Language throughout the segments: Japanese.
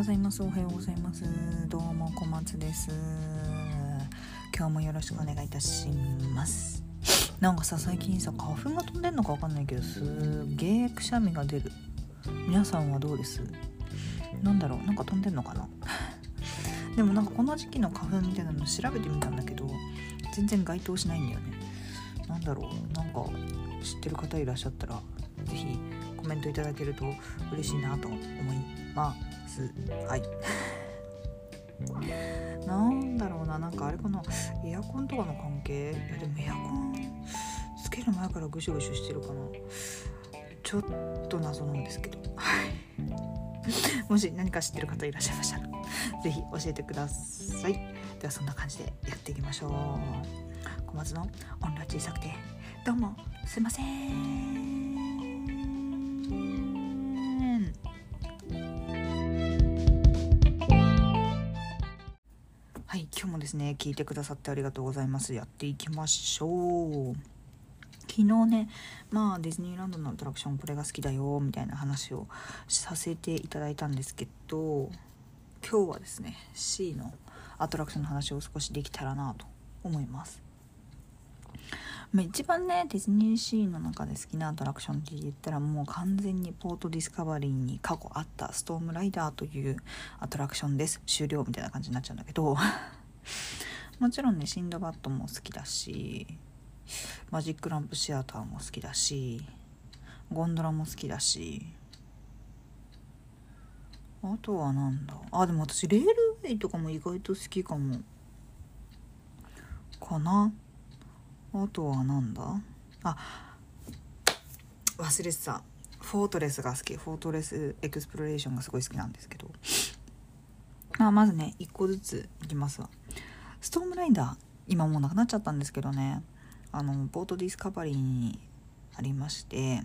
ございます。おはようございます。どうも小松です。今日もよろしくお願いいたします。なんかさ最近さ花粉が飛んでんのかわかんないけどすげえくしゃみが出る。皆さんはどうです？なんだろう？なんか飛んでんのかな？でもなんかこの時期の花粉みたいなの調べてみたんだけど全然該当しないんだよね。なんだろう？なんか知ってる方いらっしゃったら是非コメントいただけると嬉しいなと思います。はい。なんだろうななんかあれかな。エアコンとかの関係？いやでもエアコンつける前からぐしゅぐしゅしてるかな。ちょっと謎なんですけど。はい。もし何か知ってる方いらっしゃいましたら是非教えてください。ではそんな感じでやっていきましょう。小松の音量小さくてどうもすいません。今日もですね聞いてくださってありがとうございます。やっていきましょう。昨日ねまあディズニーランドのアトラクションこれが好きだよみたいな話をさせていただいたんですけど今日はですね C のアトラクションの話を少しできたらなと思います、一番ねディズニーシーの中で好きなアトラクションって言ったらもう完全にポートディスカバリーに過去あったストームライダーというアトラクションです。終了みたいな感じになっちゃうんだけど。もちろんねシンドバッドも好きだしマジックランプシアターも好きだしゴンドラも好きだしあとはなんだ？あでも私レールウェイとかも意外と好きかも。かな？あとはなんだ？あ忘れてた。フォートレスが好き。フォートレスエクスプロレーションがすごい好きなんですけど。まあまずね1個ずついきますわ。ストームライダー今もうなくなっちゃったんですけどねあのポートディスカバリーにありまして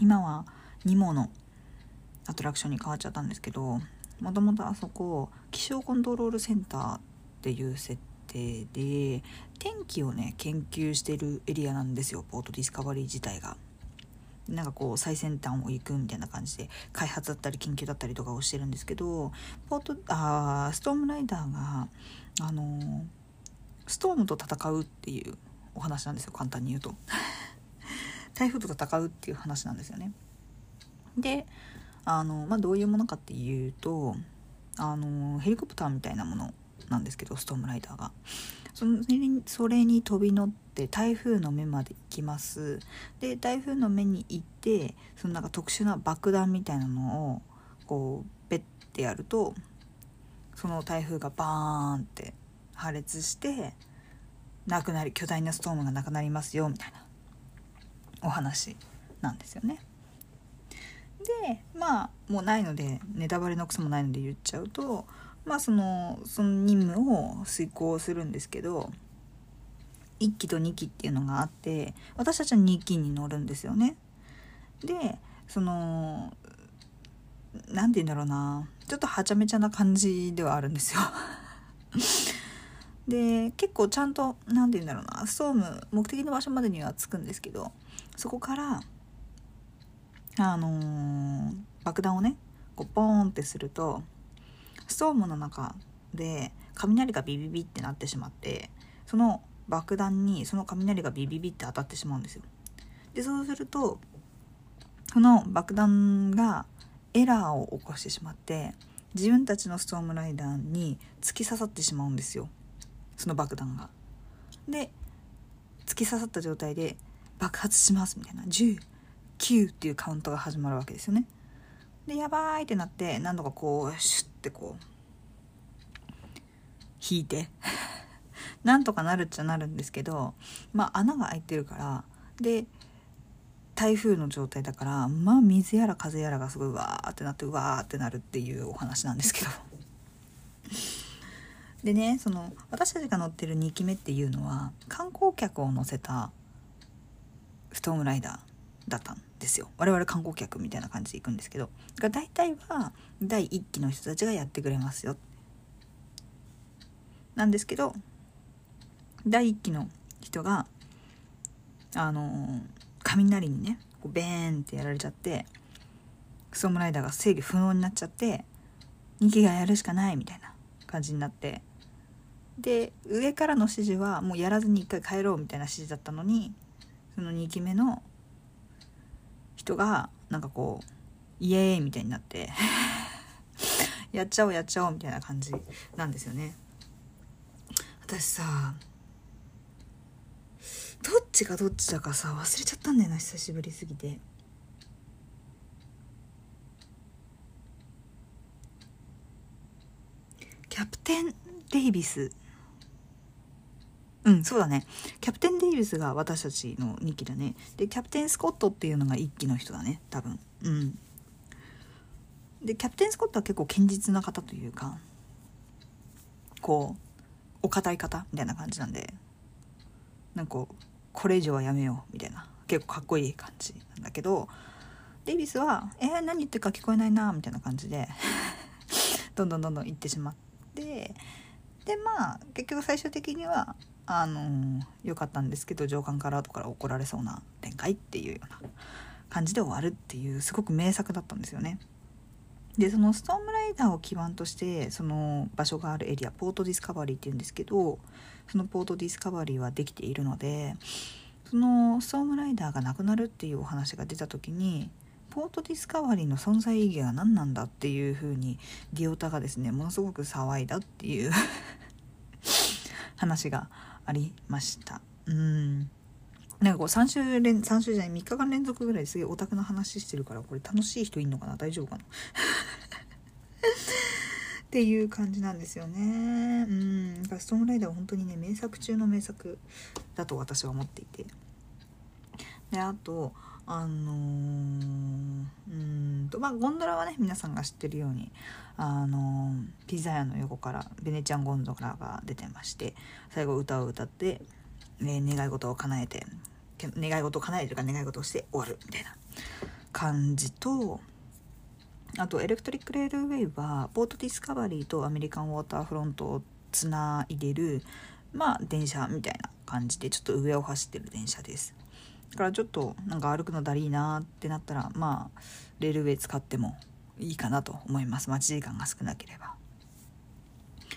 今はニモのアトラクションに変わっちゃったんですけどもともとあそこ気象コントロールセンターっていう設定で天気をね研究してるエリアなんですよポートディスカバリー自体が。なんかこう最先端を行くみたいな感じで開発だったり研究だったりとかをしてるんですけどポートあーストームライダーがあのストームと戦うっていうお話なんですよ。簡単に言うと。台風と戦うっていう話なんですよね。であの、まあ、どういうものかっていうとあのヘリコプターみたいなものなんですけどストームライダーが。そのそれに飛び乗って台風の目まで行きますで台風の目に行ってそのなんか特殊な爆弾みたいなのをこうベッてやるとその台風がバーンって破裂してなくなり巨大なストームがなくなりますよみたいなお話なんですよね。でまあもうないのでネタバレのクソもないので言っちゃうとまあそのその任務を遂行するんですけど1機と2機っていうのがあって私たちは2機に乗るんですよね。でその何て言うんだろうなちょっとはちゃめちゃな感じではあるんですよ。で結構ちゃんと何て言うんだろうなストーム目的の場所までには着くんですけどそこからあのー、爆弾をねこうボーンってするとストームの中で雷がビビビってなってしまってその爆弾にその雷がビビビって当たってしまうんですよ。でそうするとその爆弾がエラーを起こしてしまって自分たちのストームライダーに突き刺さってしまうんですよその爆弾が。で突き刺さった状態で爆発しますみたいな109っていうカウントが始まるわけですよね。でやばいってなって何度かこうシュッてこう引いて。なんとかなるっちゃなるんですけどまあ穴が開いてるからで台風の状態だからまあ水やら風やらがすごいわーってなってうわーってなるっていうお話なんですけど。でねその私たちが乗ってる2機目っていうのは観光客を乗せたストームライダーだったんですよ。我々観光客みたいな感じで行くんですけど。が大体は第1期の人たちがやってくれますよ。なんですけど第1期の人があの雷にねこうベーンってやられちゃってストームライダーが制御不能になっちゃって2期がやるしかないみたいな感じになって。で上からの指示はもうやらずに1回帰ろうみたいな指示だったのにその2期目の人がなんかこうイエーイみたいになって やっちゃおうやっちゃおうみたいな感じなんですよね。私さどっちがどっちだかさ忘れちゃったんだよな久しぶりすぎて。キャプテン・デイビスうん。そうだね。キャプテン・デイビスが私たちの2期だね。でキャプテン・スコットっていうのが1期の人だね。多分。うん。でキャプテン・スコットは結構堅実な方というかこうお堅い方みたいな感じなんでなんかこうこれ以上はやめようみたいな。結構かっこいい感じなんだけどデイビスは「えー、何言ってるか聞こえないな」みたいな感じで どんどんどんどん行ってしまってでまあ結局最終的にはあの良かったんですけど上官から後から怒られそうな展開っていうような感じで終わるっていうすごく名作だったんですよね。でそのストームライダーを基盤としてその場所があるエリアポートディスカバリーっていうんですけどそのポートディスカバリーはできているのでそのストームライダーがなくなるっていうお話が出た時にポートディスカバリーの存在意義が何なんだっていう風に Dオタがですねものすごく騒いだっていう話 がありました。うん。なんかこう3週連3週じゃない3日間連続ぐらいすげえオタクの話してるからこれ楽しい人いんのかな？大丈夫かな？っていう感じなんですよね。うん。ストームライダーは本当にね名作中の名作だと私は思っていて。であとあのー、うんとまあゴンドラはね皆さんが知ってるようにあのー、ピザ屋の横からベネチャンゴンドラが出てまして最後歌を歌ってね、願い事を叶えて願い事を叶えてるか願い事をして終わるみたいな感じとあとエレクトリック・レールウェイはポートディスカバリーとアメリカン・ウォーターフロントをつないでるまあ電車みたいな感じでちょっと上を走ってる電車です。からちょっとなんか歩くのだりーなってなったらまあレールウェイ使ってもいいかなと思います。待ち時間が少なければ。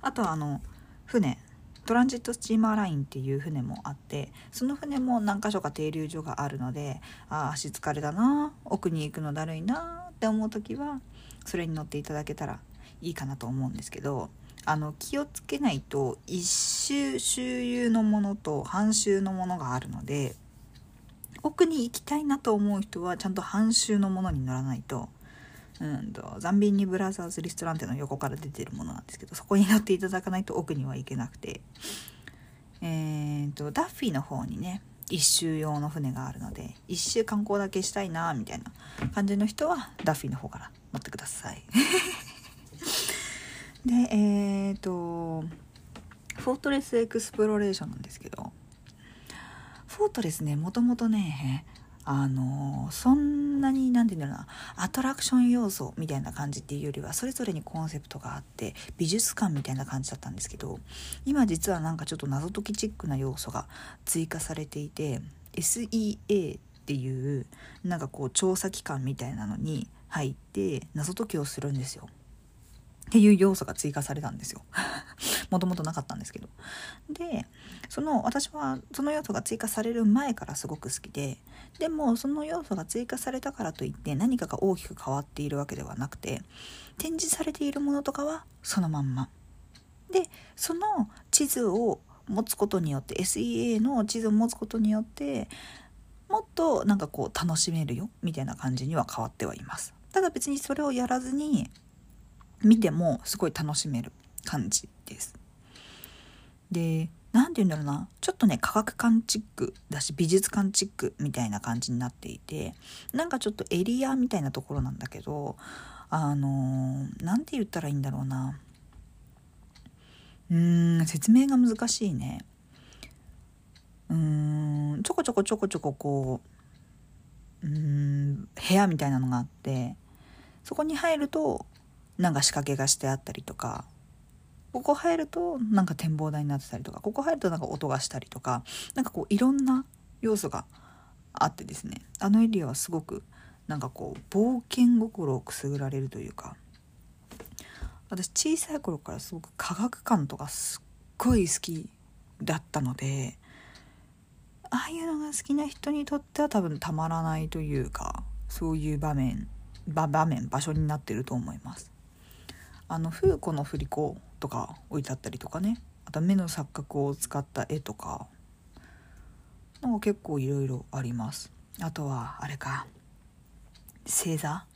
あとはあの船。トランジットスチーマーラインっていう船もあってその船も何か所か停留所があるのでああ足疲れだな奥に行くのだるいなって思う時はそれに乗っていただけたらいいかなと思うんですけどあの気をつけないと一周周遊のものと半周のものがあるので奥に行きたいなと思う人はちゃんと半周のものに乗らないと。うんとザンビーニブラザーズリストランテの横から出てるものなんですけどそこに乗っていただかないと奥には行けなくて。えーと、ダッフィーの方にね一周用の船があるので一周観光だけしたいなみたいな感じの人はダッフィーの方から乗ってください。でえっ、ー、とフォートレスエクスプロレーションなんですけどートレスねもともとねあのそんなに何て言うんだろうなアトラクション要素みたいな感じっていうよりはそれぞれにコンセプトがあって美術館みたいな感じだったんですけど今実はなんかちょっと謎解きチックな要素が追加されていて SEA っていうなんかこう調査機関みたいなのに入って謎解きをするんですよ。っていう要素が追加されたんですよ。もともとなかったんですけど。で、その私はその要素が追加される前からすごく好きで、でもその要素が追加されたからといって何かが大きく変わっているわけではなくて、展示されているものとかはそのまんま。で、その地図を持つことによって SEA の地図を持つことによってもっとなんかこう楽しめるよみたいな感じには変わってはいますただ別にそれをやらずに見てもすごい楽しめる感じです。で何て言うんだろうな。ちょっとね科学館チックだし美術館チックみたいな感じになっていてなんかちょっとエリアみたいなところなんだけどあの何て言ったらいいんだろうな。うーん説明が難しいね。うーんちょこちょこちょこちょここううん部屋みたいなのがあってそこに入るとなんか仕掛けがしてあったりとかここ入るとなんか展望台になってたりとかここ入るとなんか音がしたりとかなんかこういろんな要素があってですね。あのエリアはすごくなんかこう冒険心をくすぐられるというか私小さい頃からすごく科学館とかすっごい好きだったのでああいうのが好きな人にとっては多分たまらないというかそういう場面場面場所になってると思います。あのフーコの振り子とか置いてあったりとかね。あと目の錯覚を使った絵とか。なんか結構いろいろあります。あとはあれか。星座。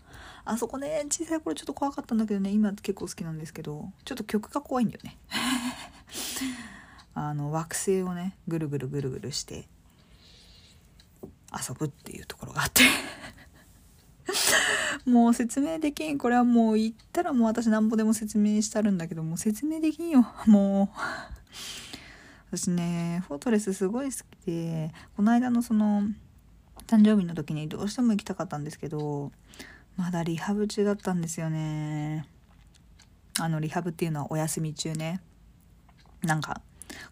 あそこね小さい頃ちょっと怖かったんだけどね。今結構好きなんですけど。ちょっと曲が怖いんだよね。あの惑星をねぐるぐるぐるぐるして遊ぶっていうところがあって。もう説明できん。これはもう言ったらもう私なんぼでも説明したるんだけどもう説明できんよ。もう。私ねフォートレスすごい好きでこの間のその誕生日の時にどうしても行きたかったんですけどまだリハブ中だったんですよね。あのリハブっていうのはお休み中ね。なんか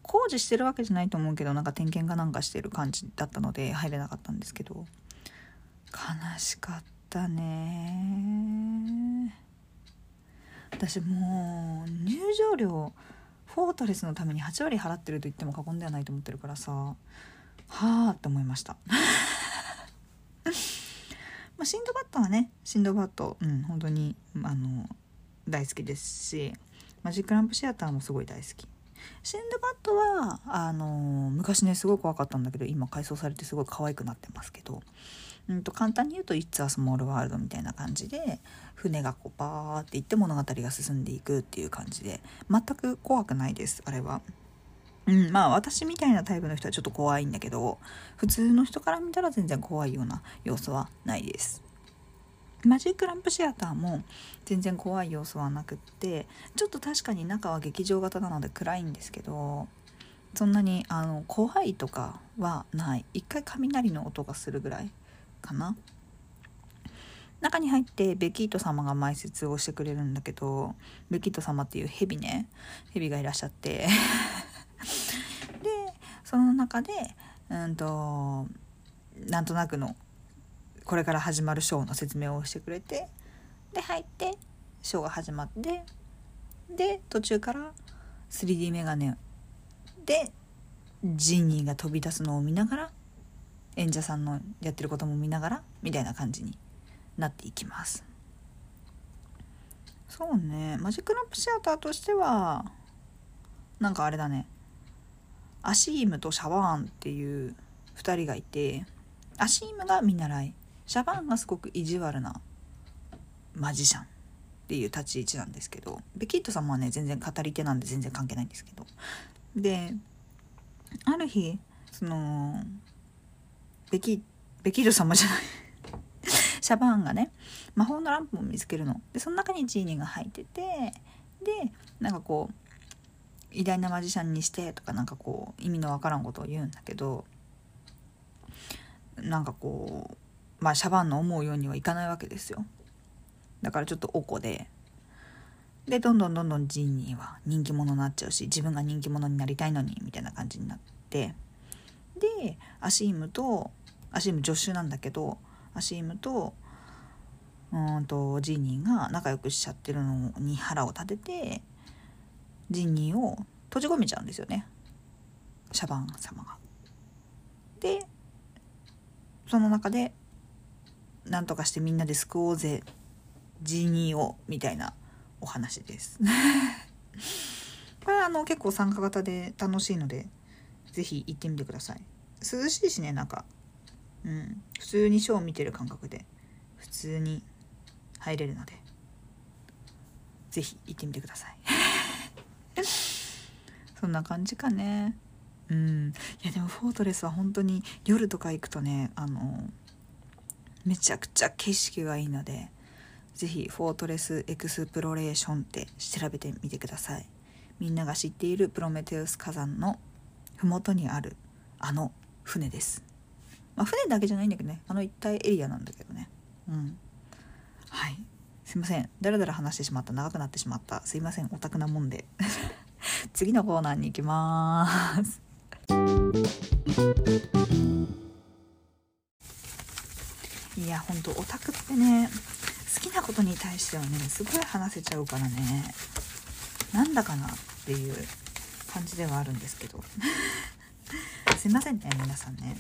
工事してるわけじゃないと思うけどなんか点検かなんかしてる感じだったので入れなかったんですけど悲しかったね。私もう入場料フォートレスのために8割払ってると言っても過言ではないと思ってるからさはあって思いました。まあ、シンドバッドはねシンドバッドうん本当にあの大好きですしマジックランプシアターもすごい大好き。シンドバッドはあの昔ねすごい怖かったんだけど今改装されてすごい可愛くなってますけど、うんと、簡単に言うと「It's a Small World」みたいな感じで船がこうバーっていって物語が進んでいくっていう感じで全く怖くないですあれは。うん、まあ私みたいなタイプの人はちょっと怖いんだけど普通の人から見たら全然怖いような要素はないですマジックランプシアターも全然怖い要素はなくってちょっと確かに中は劇場型なので暗いんですけどそんなにあの怖いとかはない一回雷の音がするぐらいかな。中に入ってベキート様が埋設をしてくれるんだけどベキート様っていう蛇ね。蛇がいらっしゃって。でその中でうんとなんとなくのこれから始まるショーの説明をしてくれてで入ってショーが始まってで途中から 3D メガネでジニーが飛び出すのを見ながら演者さんのやってることも見ながらみたいな感じになっていきます。そうね。マジックランプシアターとしてはなんかあれだね。アシームとシャバーンっていう2人がいてアシームが見習い。シャバーンがすごく意地悪なマジシャンっていう立ち位置なんですけどベキットさんはね全然語り手なんで全然関係ないんですけど。である日そのベキベキット様じゃない。シャバーンがね魔法のランプを見つけるの。でその中にジーニーが入っててでなんかこう偉大なマジシャンにしてとかなんかこう意味のわからんことを言うんだけどなんかこうまあシャバンの思うようにはいかないわけですよ。だからちょっとおこで。でどんどんどんどんジーニーは人気者になっちゃうし自分が人気者になりたいのにみたいな感じになって。でアシームとアシーム助手なんだけどアシームとうんとジーニーが仲良くしちゃってるのに腹を立てて人人を閉じ込めちゃうんですよねシャバン様が。でその中で何とかしてみんなで救おうぜジニーをみたいなお話です これはあの結構参加型で楽しいので是非行ってみてください。涼しいしねなんかうん。普通にショーを見てる感覚で。普通に入れるので。是非行ってみてください。そんな感じかね。うん。いやでもフォートレスは本当に夜とか行くとねあのめちゃくちゃ景色がいいので是非フォートレスエクスプロレーションって調べてみてください。みんなが知っているプロメテウス火山の麓にあるあの船です。まあ船だけじゃないんだけどね。あの一帯エリアなんだけどね。うん。はい。すいません。だらだら話してしまった。長くなってしまった。すいません。オタクなもんで。次のコーナーに行きます。いやほんとオタクってね好きなことに対してはねすごい話せちゃうからね。なんだかなっていう。感じではあるんですけど。すいませんね皆さんね。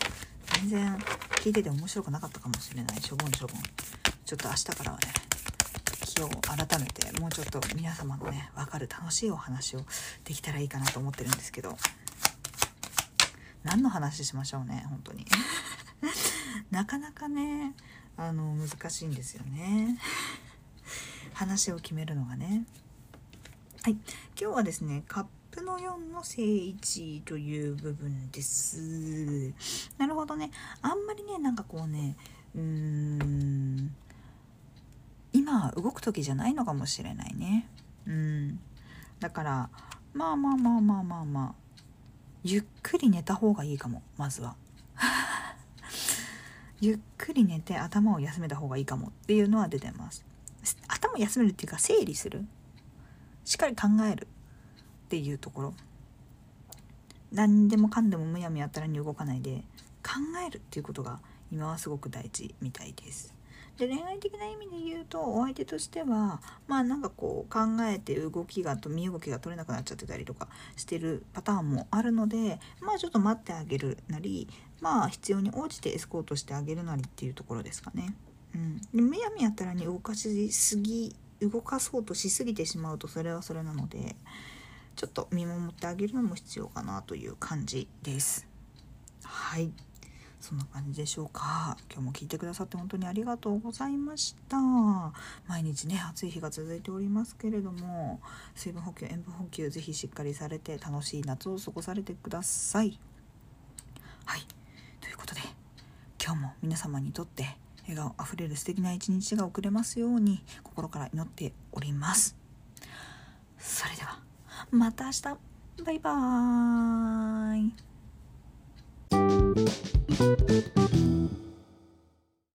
全然聞いてて面白くなかったかもしれない。しょぼんしょぼん。ちょっと明日からはね気を改めてもうちょっと皆様のね分かる楽しいお話をできたらいいかなと思ってるんですけど。何の話しましょうね本当に。なかなかねあの難しいんですよね。話を決めるのがね。はい。今日はですねプの4の正位置という部分です。なるほどね。あんまりねなんかこうねうーん今動く時じゃないのかもしれないね。うん。だからまあまあまあまあまあまあゆっくり寝た方がいいかもまずは。ゆっくり寝て頭を休めた方がいいかもっていうのは出てます。頭休めるっていうか整理する。しっかり考える。っていうところ。何でもかんでもむやみやたらに動かないで考えるっていうことが今はすごく大事みたいです。で恋愛的な意味で言うとお相手としてはまあなんかこう考えて動きがと身動きが取れなくなっちゃってたりとかしてるパターンもあるのでまあちょっと待ってあげるなりまあ必要に応じてエスコートしてあげるなりっていうところですかね。うん、でむやみやたらに動かしすぎ動かそうとしすぎてしまうとそれはそれなのでちょっと見守ってあげるのも必要かなという感じです。はい。そんな感じでしょうか。今日も聞いてくださって本当にありがとうございました。毎日ね暑い日が続いておりますけれども水分補給塩分補給ぜひしっかりされて楽しい夏を過ごされてください。はい。ということで今日も皆様にとって笑顔あふれる素敵な一日が送れますように心から祈っております。それではまた明日。バイバーイ。